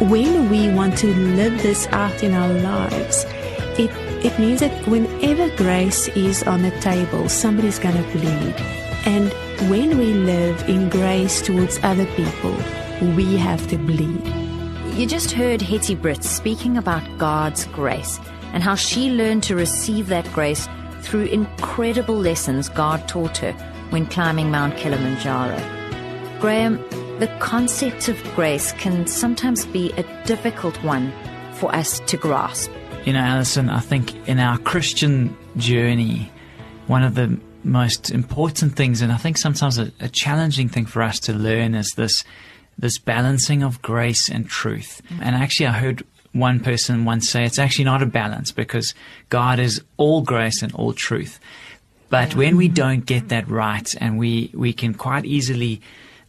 when we want to live this out in our lives, it, it means that whenever grace is on the table, somebody's going to bleed. And when we live in grace towards other people, we have to bleed. You just heard Hetty Brits speaking about God's grace and how she learned to receive that grace through incredible lessons God taught her when climbing Mount Kilimanjaro. Graham, the concept of grace can sometimes be a difficult one for us to grasp. You know, Alison, I think in our Christian journey, one of the most important things, and I think sometimes a, a challenging thing for us to learn, is this this balancing of grace and truth. Mm-hmm. And actually, I heard one person once say it's actually not a balance because God is all grace and all truth. But when we don't get that right, and we we can quite easily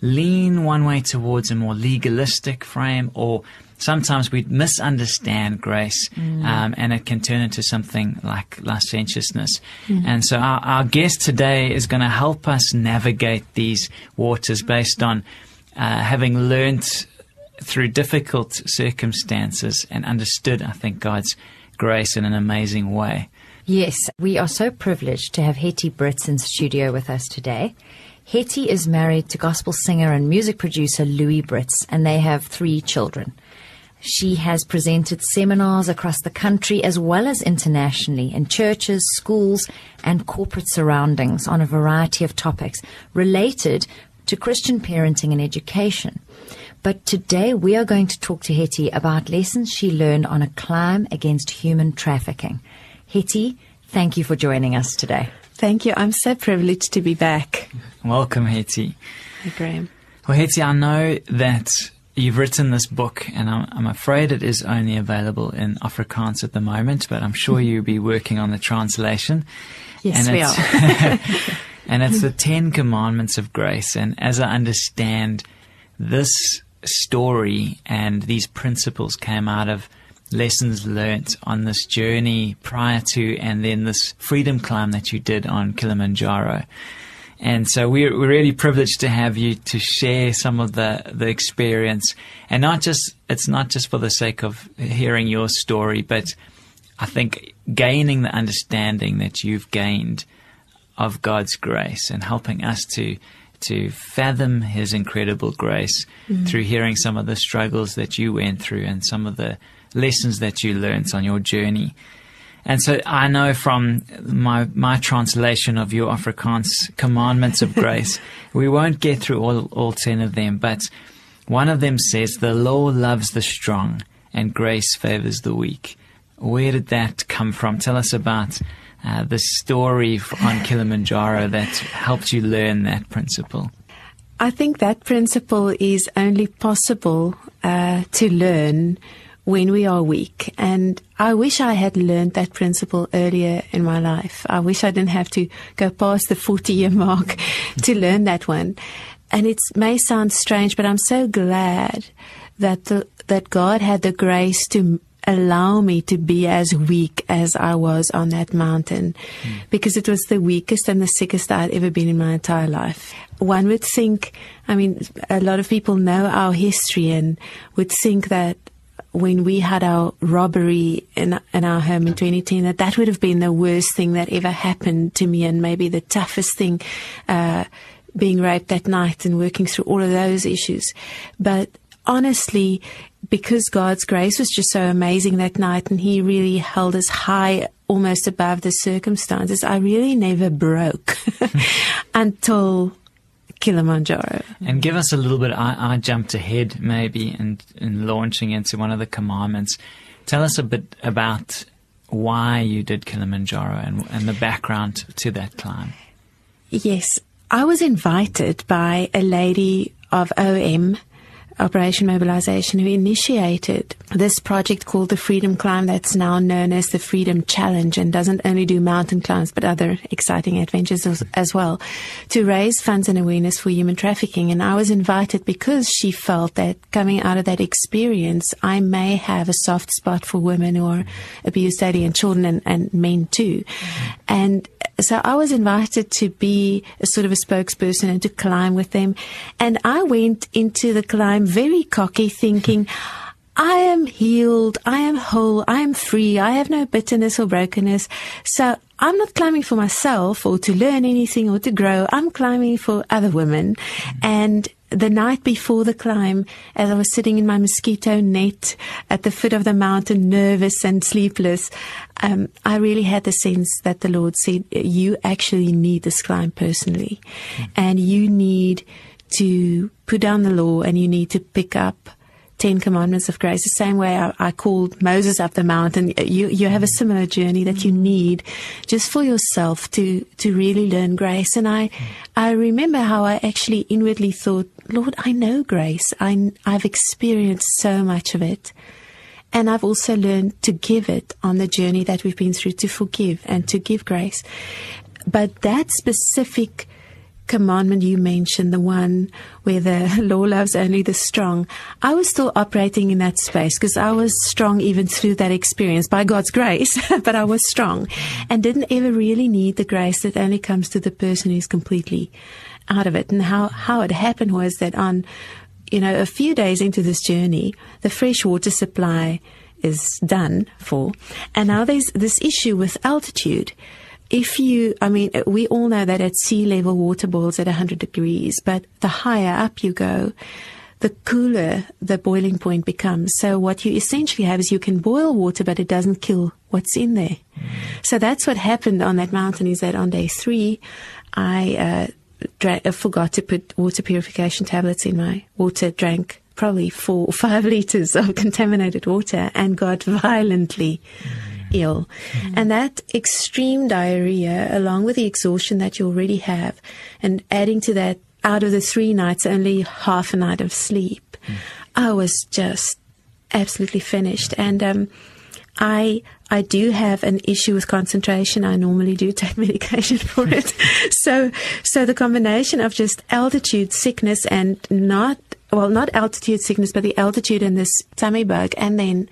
lean one way towards a more legalistic frame, or sometimes we misunderstand grace, mm. um, and it can turn into something like licentiousness. Mm. And so, our, our guest today is going to help us navigate these waters based on uh, having learnt through difficult circumstances and understood, I think, God's grace in an amazing way. Yes, we are so privileged to have Hetty Brits in studio with us today. Hetty is married to gospel singer and music producer Louis Brits, and they have three children. She has presented seminars across the country as well as internationally in churches, schools, and corporate surroundings on a variety of topics related to Christian parenting and education. But today we are going to talk to Hetty about lessons she learned on a climb against human trafficking. Hetty, thank you for joining us today. Thank you. I'm so privileged to be back. Welcome, Hetty. Hi, Graham. Well, Hetty, I know that you've written this book, and I'm, I'm, afraid it is only available in Afrikaans at the moment, but I'm sure you'll be working on the translation. Yes, and we are. and it's the Ten Commandments of Grace. And as I understand, this story and these principles came out of lessons learnt on this journey prior to and then this freedom climb that you did on Kilimanjaro. And so we're, we're really privileged to have you to share some of the, the experience and not just, it's not just for the sake of hearing your story, but I think gaining the understanding that you've gained of God's grace and helping us to to fathom His incredible grace mm. through hearing some of the struggles that you went through and some of the lessons that you learned on your journey. And so I know from my my translation of your Afrikaans commandments of grace, we won't get through all all ten of them, but one of them says, "The law loves the strong, and grace favors the weak." Where did that come from? Tell us about uh, the story on Kilimanjaro that helped you learn that principle? I think that principle is only possible uh, to learn when we are weak. And I wish I had learned that principle earlier in my life. I wish I didn't have to go past the 40 year mark to learn that one. And it may sound strange, but I'm so glad that the, that God had the grace to allow me to be as weak as I was on that mountain mm. because it was the weakest and the sickest I had ever been in my entire life. One would think, I mean, a lot of people know our history and would think that when we had our robbery in, in our home in 2010, that that would have been the worst thing that ever happened to me and maybe the toughest thing, uh, being raped that night and working through all of those issues. But honestly, because God's grace was just so amazing that night and He really held us high almost above the circumstances, I really never broke until Kilimanjaro. And give us a little bit, I, I jumped ahead maybe in, in launching into one of the commandments. Tell us a bit about why you did Kilimanjaro and, and the background to that climb. Yes, I was invited by a lady of OM Operation Mobilization who initiated this project called the Freedom Climb that's now known as the Freedom Challenge and doesn't only do mountain climbs but other exciting adventures as, as well to raise funds and awareness for human trafficking. And I was invited because she felt that coming out of that experience, I may have a soft spot for women who are abused daily and children and, and men too. And so I was invited to be a sort of a spokesperson and to climb with them. And I went into the climb very cocky thinking, I am healed. I am whole. I am free. I have no bitterness or brokenness. So I'm not climbing for myself or to learn anything or to grow. I'm climbing for other women. And the night before the climb, as I was sitting in my mosquito net at the foot of the mountain, nervous and sleepless, um, I really had the sense that the Lord said, you actually need this climb personally. And you need to put down the law and you need to pick up Ten Commandments of Grace, the same way I, I, called Moses up the mountain. You, you have a similar journey that you need just for yourself to, to really learn grace. And I, I remember how I actually inwardly thought, Lord, I know grace. I, I've experienced so much of it. And I've also learned to give it on the journey that we've been through to forgive and to give grace. But that specific commandment you mentioned, the one where the law loves only the strong, I was still operating in that space because I was strong even through that experience by God's grace, but I was strong and didn't ever really need the grace that only comes to the person who's completely out of it. And how, how it happened was that on, you know, a few days into this journey, the fresh water supply is done for. And now there's this issue with altitude if you, I mean, we all know that at sea level water boils at 100 degrees, but the higher up you go, the cooler the boiling point becomes. So what you essentially have is you can boil water, but it doesn't kill what's in there. Mm. So that's what happened on that mountain is that on day three, I, uh, uh, forgot to put water purification tablets in my water, drank probably four or five liters of contaminated water and got violently mm ill. Mm-hmm. And that extreme diarrhea, along with the exhaustion that you already have, and adding to that, out of the three nights, only half a night of sleep, mm. I was just absolutely finished. And um, I I do have an issue with concentration. I normally do take medication for it. so so the combination of just altitude sickness and not well not altitude sickness but the altitude and this tummy bug and then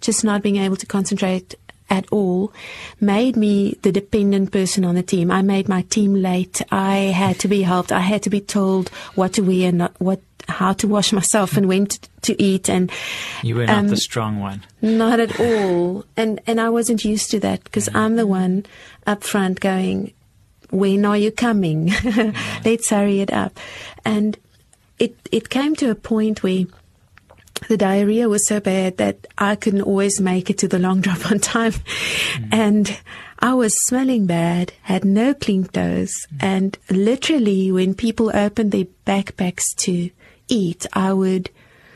just not being able to concentrate at all made me the dependent person on the team. I made my team late. I had to be helped. I had to be told what to wear, not what, how to wash myself and when to, to eat. And you were not um, the strong one. Not at all. And and I wasn't used to that because I'm the one up front going, when are you coming? Let's hurry it up. And it it came to a point where the diarrhea was so bad that I couldn't always make it to the long drop on time. Mm. And I was smelling bad, had no clean clothes, mm. and literally when people opened their backpacks to eat, I would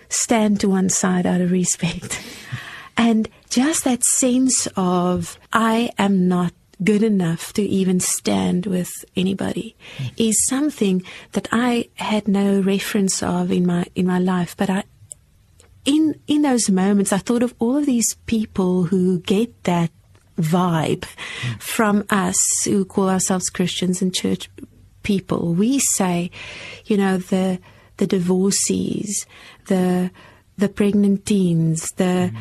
stand to one side out of respect. and just that sense of I am not good enough to even stand with anybody mm. is something that I had no reference of in my in my life but I in in those moments, I thought of all of these people who get that vibe mm. from us who call ourselves Christians and church people. We say, you know, the the divorcees, the the pregnant teens, the.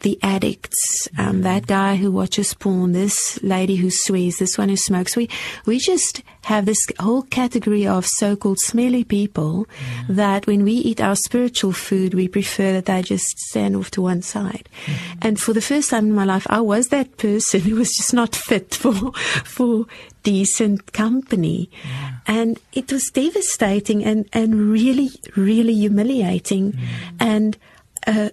The addicts, um, that guy who watches porn, this lady who swears, this one who smokes. We we just have this whole category of so-called smelly people that when we eat our spiritual food, we prefer that they just stand off to one side. Mm. And for the first time in my life, I was that person who was just not fit for for decent company. Yeah. And it was devastating and, and really, really humiliating. Mm. And uh,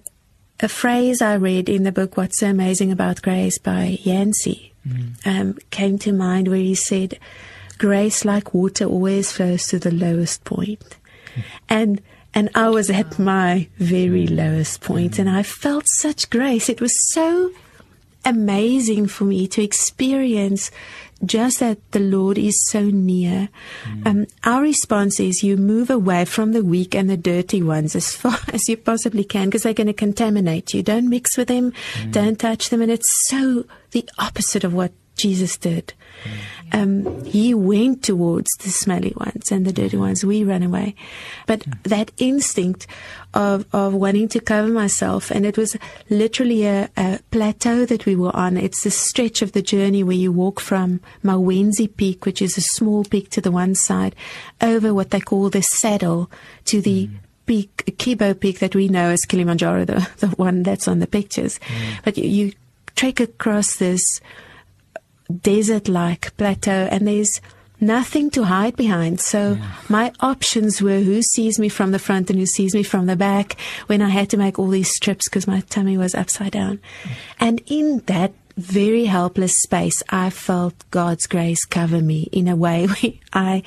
a phrase I read in the book, What's So Amazing About Grace by Yancey, mm. um, came to mind where he said, Grace, like water, always flows to the lowest point. Mm. And and I was at my very mm. lowest point, and I felt such grace. It was so amazing for me to experience just that the Lord is so near. Mm. Um, our response is you move away from the weak and the dirty ones as far as you possibly can because they're going to contaminate you. Don't mix with them. Mm. Don't touch them. And it's so the opposite of what Jesus did. Um, he went towards the smelly ones and the dirty ones. We ran away. But that instinct of, of wanting to cover myself, and it was literally a, a plateau that we were on. It's the stretch of the journey where you walk from Mawenzi Peak, which is a small peak to the one side, over what they call the saddle to the peak, Kibo Peak that we know as Kilimanjaro, the, the one that's on the pictures. Mm. But you, you trek across this desert like plateau and there's nothing to hide behind. So yeah. my options were who sees me from the front and who sees me from the back when I had to make all these trips because my tummy was upside down. Mm. And in that very helpless space, I felt God's grace cover me in a way I,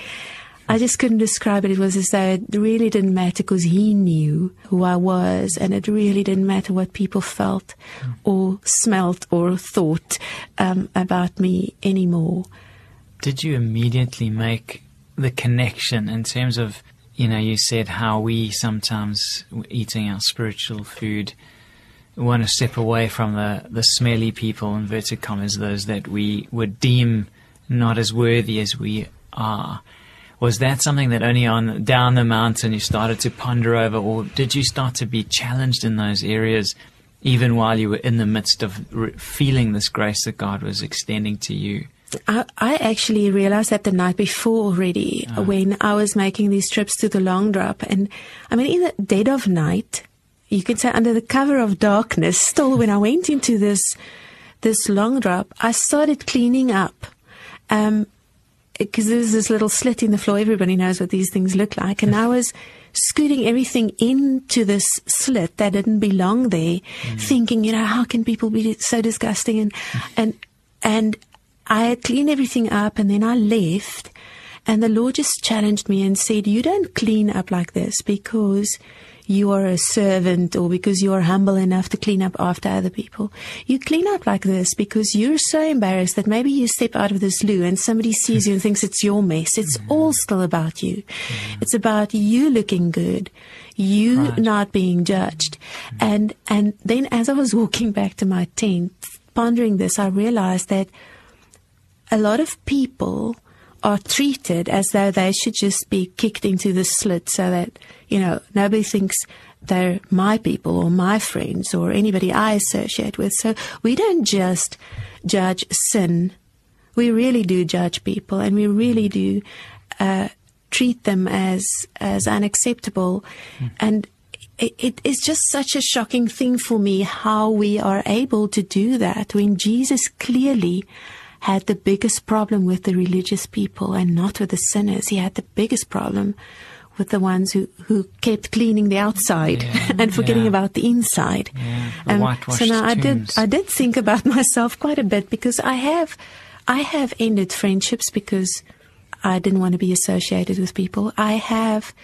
I just couldn't describe it. It was as though it really didn't matter because He knew who I was, and it really didn't matter what people felt, or smelt, or thought um, about me anymore. Did you immediately make the connection in terms of, you know, you said how we sometimes eating our spiritual food want to step away from the, the smelly people, inverted commas, those that we would deem not as worthy as we are. Was that something that only on down the mountain you started to ponder over, or did you start to be challenged in those areas even while you were in the midst of re- feeling this grace that God was extending to you? I, I actually realized that the night before already oh. when I was making these trips to the long drop. And I mean, in the dead of night, you could say under the cover of darkness, still when I went into this, this long drop, I started cleaning up. Um, because there's this little slit in the floor. Everybody knows what these things look like. And I was scooting everything into this slit that didn't belong there, mm. thinking, you know, how can people be so disgusting? And, and, and I had cleaned everything up and then I left and the Lord just challenged me and said, you don't clean up like this because you are a servant or because you are humble enough to clean up after other people. You clean up like this because you're so embarrassed that maybe you step out of this loo and somebody sees you and thinks it's your mess. It's mm-hmm. all still about you. Mm-hmm. It's about you looking good, you right. not being judged. Mm-hmm. And, and then as I was walking back to my tent, pondering this, I realized that a lot of people are treated as though they should just be kicked into the slit so that, you know, nobody thinks they're my people or my friends or anybody I associate with. So we don't just judge sin. We really do judge people and we really do uh, treat them as, as unacceptable. Mm. And it, it is just such a shocking thing for me how we are able to do that when Jesus clearly had the biggest problem with the religious people and not with the sinners. He had the biggest problem with the ones who, who kept cleaning the outside yeah, and forgetting yeah. about the inside. Yeah, the um, so now I did I did think about myself quite a bit because I have I have ended friendships because I didn't want to be associated with people. I have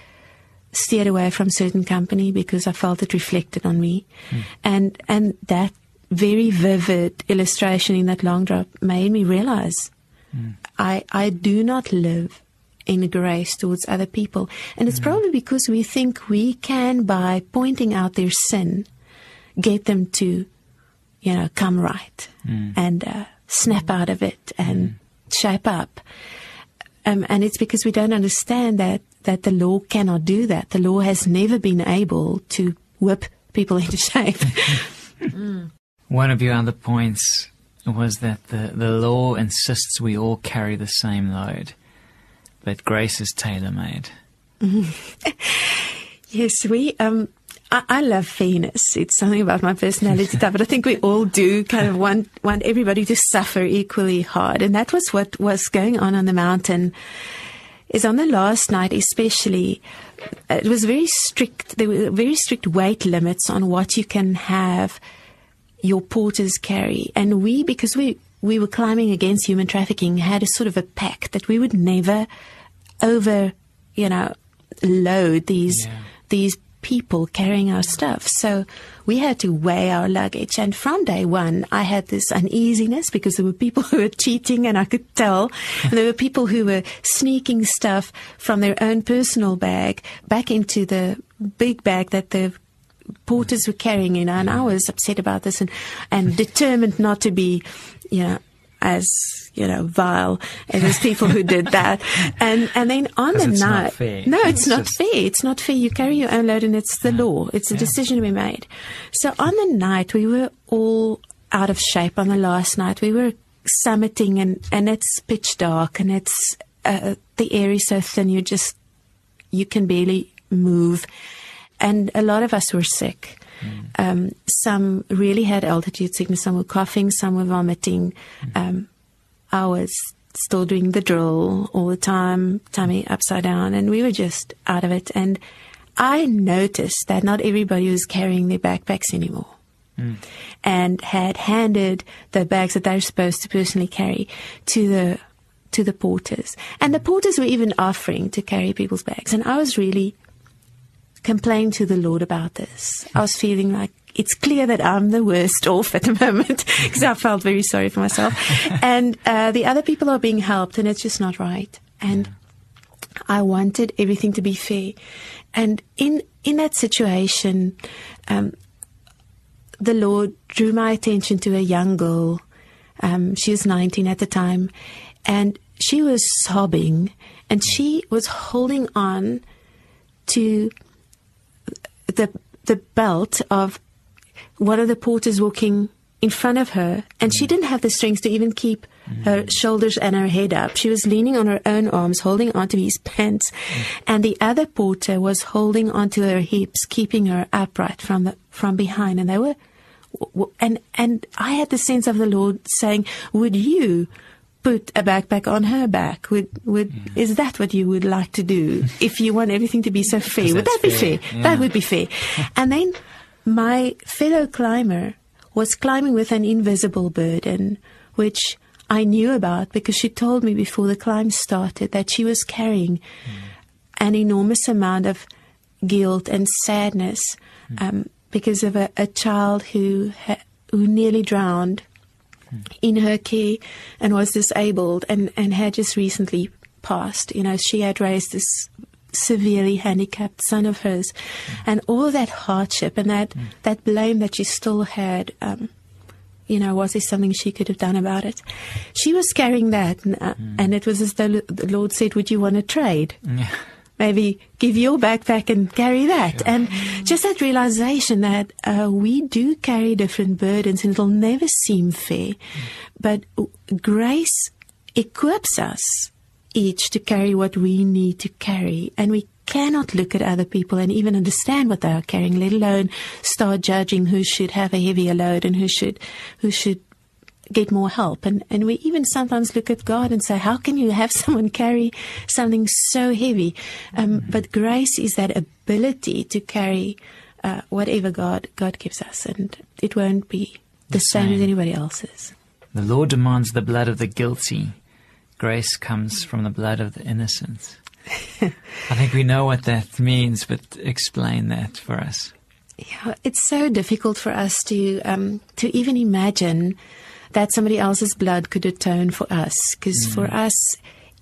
steered away from certain company because I felt it reflected on me. Mm. And and that very vivid illustration in that long drop made me realize mm. I, I do not live in grace towards other people. And it's mm. probably because we think we can, by pointing out their sin, get them to, you know, come right mm. and uh, snap out of it and mm. shape up. Um, and it's because we don't understand that, that the law cannot do that. The law has never been able to whip people into shape. mm. One of your other points was that the, the law insists we all carry the same load, but grace is tailor made. yes, we. Um, I, I, love fairness. It's something about my personality type, but I think we all do kind of want want everybody to suffer equally hard, and that was what was going on on the mountain. Is on the last night, especially, it was very strict. There were very strict weight limits on what you can have your porters carry. And we, because we, we were climbing against human trafficking, had a sort of a pact that we would never over, you know, load these, yeah. these people carrying our stuff. So we had to weigh our luggage. And from day one, I had this uneasiness because there were people who were cheating and I could tell. and there were people who were sneaking stuff from their own personal bag back into the big bag that the porters were carrying, you. Know, and I was upset about this and, and determined not to be, you know, as you know vile as people who did that. And and then on the night no it's, it's not fair. It's not fair. You carry your own load and it's the yeah. law. It's a yeah. decision we made. So on the night we were all out of shape on the last night. We were summiting and and it's pitch dark and it's uh, the air is so thin you just you can barely move and a lot of us were sick. Mm. Um, some really had altitude sickness. Some were coughing. Some were vomiting. Mm. Um, I was still doing the drill all the time, tummy mm. upside down, and we were just out of it. And I noticed that not everybody was carrying their backpacks anymore. And had handed the bags that they're supposed to personally carry to the to the porters. And the porters were even offering to carry people's bags. And I was really complaining to the Lord about this. I was feeling like it's clear that I'm the worst off at the moment because I felt very sorry for myself. and uh, the other people are being helped, and it's just not right. And I wanted everything to be fair. And in in that situation, um, the Lord drew my attention to a young girl. Um, she was 19 at the time, and she was sobbing, and she was holding on to the the belt of one of the porters walking in front of her, and she mm. didn't have the strength to even keep mm. her shoulders and her head up. She was leaning on her own arms, holding onto his pants, mm. and the other porter was holding onto her hips, keeping her upright from the from behind. And they were, and and I had the sense of the Lord saying, "Would you?" Put a backpack on her back. Would would mm. is that what you would like to do if you want everything to be so fair? Would that be fair, yeah. That mm. would be fair. And then my fellow climber was climbing with an invisible burden, which I knew about because she told me before the climb started that she was carrying mm. an enormous amount of guilt and sadness um, because of a, a child who ha- who nearly drowned in her care and was disabled and, and had just recently passed. You know, she had raised this severely handicapped son of hers, and all that hardship and that that blame that she still had. Um, you know, was there something she could have done about it? She was carrying that, and, uh, and it was as though the Lord said, "Would you want to trade?" Yeah. Maybe give your backpack and carry that. And just that realization that uh, we do carry different burdens and it'll never seem fair. But uh, grace equips us each to carry what we need to carry. And we cannot look at other people and even understand what they are carrying, let alone start judging who should have a heavier load and who should, who should get more help. And, and we even sometimes look at God and say, how can you have someone carry something so heavy? Um, But grace is that ability to carry uh, whatever God, God gives us. And it won't be the same as anybody else's. The law demands the blood of the guilty. Grace comes from the blood of the innocent. I think we know what that means, but explain that for us. Yeah, it's so difficult for us to um, to even imagine that somebody else's blood could atone for us, because for us,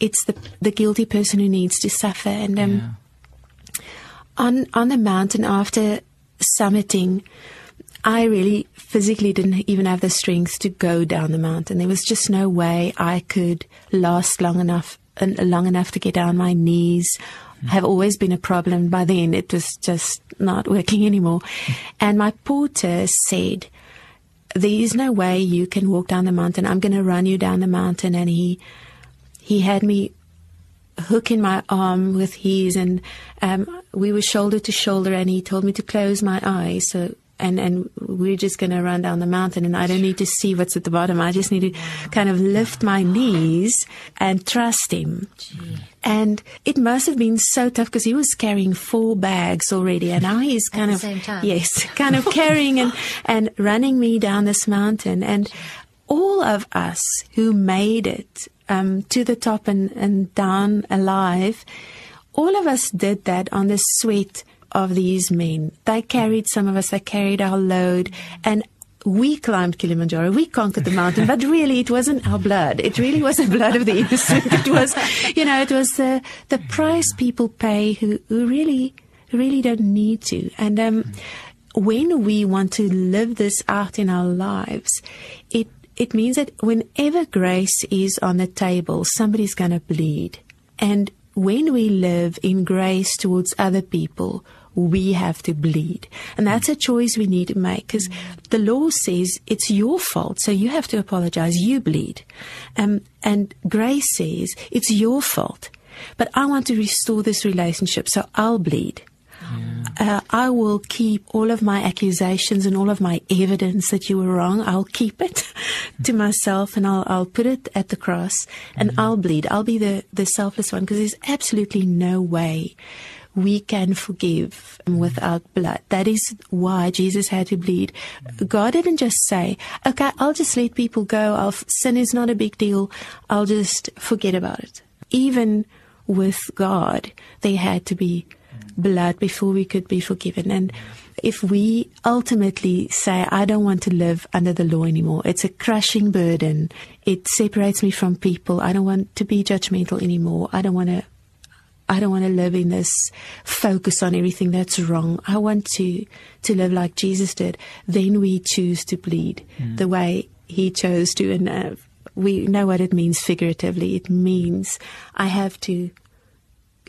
it's the the guilty person who needs to suffer. And um, Yeah. on on the mountain after summiting, I really physically didn't even have the strength to go down the mountain. There was just no way I could last long enough and long enough to get down. My knees have always been a problem. By then, it was just not working anymore. And my porter said, "There is no way you can walk down the mountain. I'm going to run you down the mountain." And he he had me hook in my arm with his, and um, we were shoulder to shoulder. And he told me to close my eyes. So, and and we're just going to run down the mountain, and I don't need to see what's at the bottom. I just need to kind of lift my knees and trust him. And it must have been so tough because he was carrying four bags already, and now he's kind of yes, kind of carrying and and running me down this mountain. And all of us who made it um, to the top and, and down alive, all of us did that on the sweat of these men. They carried some of us, they carried our load, and we climbed Kilimanjaro. We conquered the mountain, but really, it wasn't our blood. It really was the blood of the innocent. It was, you know, it was the the price people pay who, who really, really don't need to. And um, when we want to live this out in our lives, it it means that whenever grace is on the table, somebody's going to bleed. And when we live in grace towards other people, we have to bleed. And that's a choice we need to make because the law says it's your fault, so you have to apologize. You bleed. Um, and grace says it's your fault, but I want to restore this relationship, so I'll bleed. Uh, I will keep all of my accusations and all of my evidence that you were wrong. I'll keep it to myself and I'll, I'll put it at the cross and I'll bleed. I'll be the, the selfless one because there's absolutely no way we can forgive without blood. That is why Jesus had to bleed. God didn't just say, okay, I'll just let people go. I'll, sin is not a big deal. I'll just forget about it. Even with God, there had to be blood before we could be forgiven. And if we ultimately say, I don't want to live under the law anymore, it's a crushing burden. It separates me from people. I don't want to be judgmental anymore. I don't want to I don't want to live in this focus on everything that's wrong. I want to, to live like Jesus did. Then we choose to bleed mm. the way he chose to. And uh, we know what it means figuratively. It means I have to,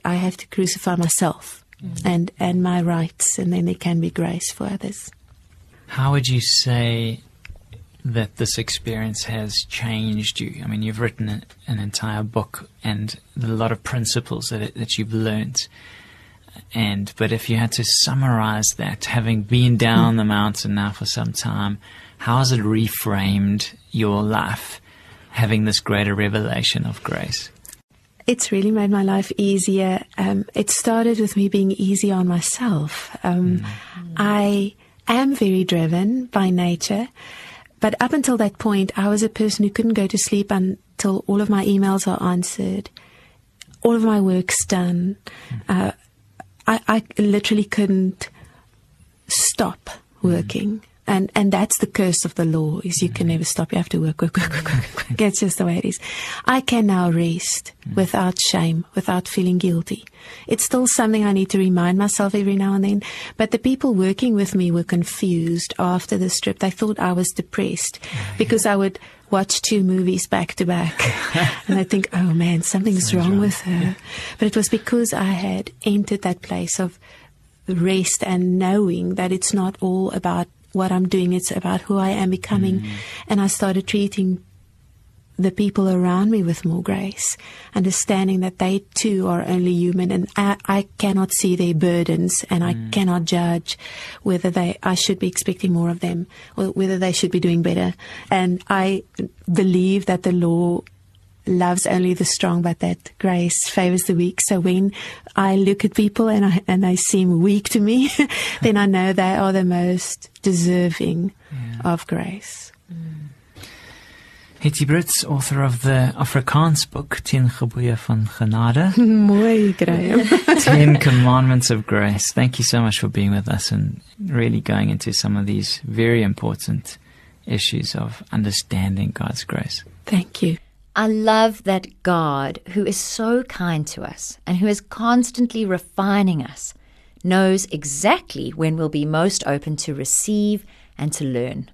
I have to crucify myself mm. and, and my rights. And then there can be grace for others. How would you say that this experience has changed you? I mean, you've written a, an entire book and a lot of principles that, it, that you've learned. And but if you had to summarize that, having been down the mountain now for some time, how has it reframed your life, having this greater revelation of grace? It's really made my life easier. Um, it started with me being easy on myself. Um, mm. I am very driven by nature. But up until that point, I was a person who couldn't go to sleep until all of my emails are answered, all of my work's done. Uh, I, I, literally couldn't stop working. And, and that's the curse of the law is you can mm. never stop. You have to work, work, work, work, work. work. Mm. It's just the way it is. I can now rest mm. without shame, without feeling guilty. It's still something I need to remind myself every now and then. But the people working with me were confused after the strip. They thought I was depressed because I would watch two movies back to back. and I think, oh man, something's wrong, wrong with her. But it was because I had entered that place of rest and knowing that it's not all about what I'm doing. It's about who I am becoming. Mm. And I started treating the people around me with more grace, understanding that they too are only human and I, I cannot see their burdens and I mm. cannot judge whether they, I should be expecting more of them or whether they should be doing better. And I believe that the law loves only the strong, but that grace favors the weak. So when I look at people and I, and they seem weak to me, then I know they are the most deserving yeah. of grace. Mm. Hetty Brits, author of the Afrikaans book, Ten Gebooie van Genade. Mooi, Graham. Ten Commandments of Grace. Thank you so much for being with us and really going into some of these very important issues of understanding God's grace. Thank you. I love that God, who is so kind to us and who is constantly refining us, knows exactly when we'll be most open to receive and to learn.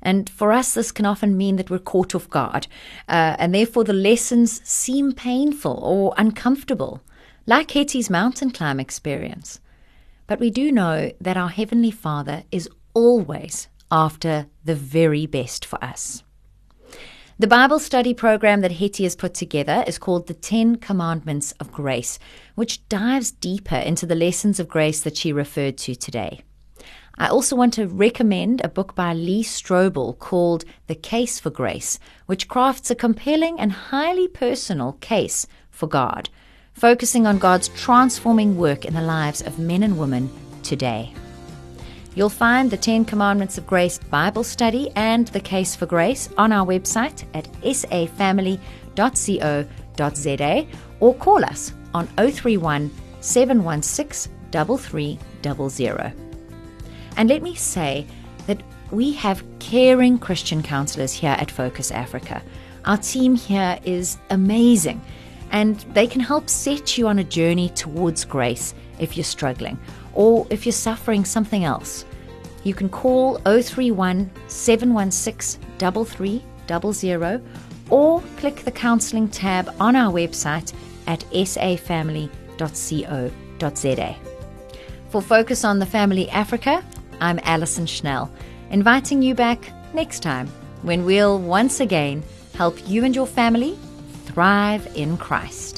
And for us, this can often mean that we're caught off guard, uh, and therefore the lessons seem painful or uncomfortable, like Hetty's mountain climb experience. But we do know that our Heavenly Father is always after the very best for us. The Bible study program that Hetty has put together is called the Ten Commandments of Grace, which dives deeper into the lessons of grace that she referred to today. I also want to recommend a book by Lee Strobel called The Case for Grace, which crafts a compelling and highly personal case for God, focusing on God's transforming work in the lives of men and women today. You'll find the Ten Commandments of Grace Bible study and the Case for Grace on our website at safamily.co.za or call us on 031 716 3300. And let me say that we have caring Christian counselors here at Focus Africa. Our team here is amazing and they can help set you on a journey towards grace if you're struggling or if you're suffering something else, you can call 031 716 3300 or click the counselling tab on our website at safamily.co.za. For Focus on the Family Africa, I'm Alison Schnell, inviting you back next time when we'll once again help you and your family thrive in Christ.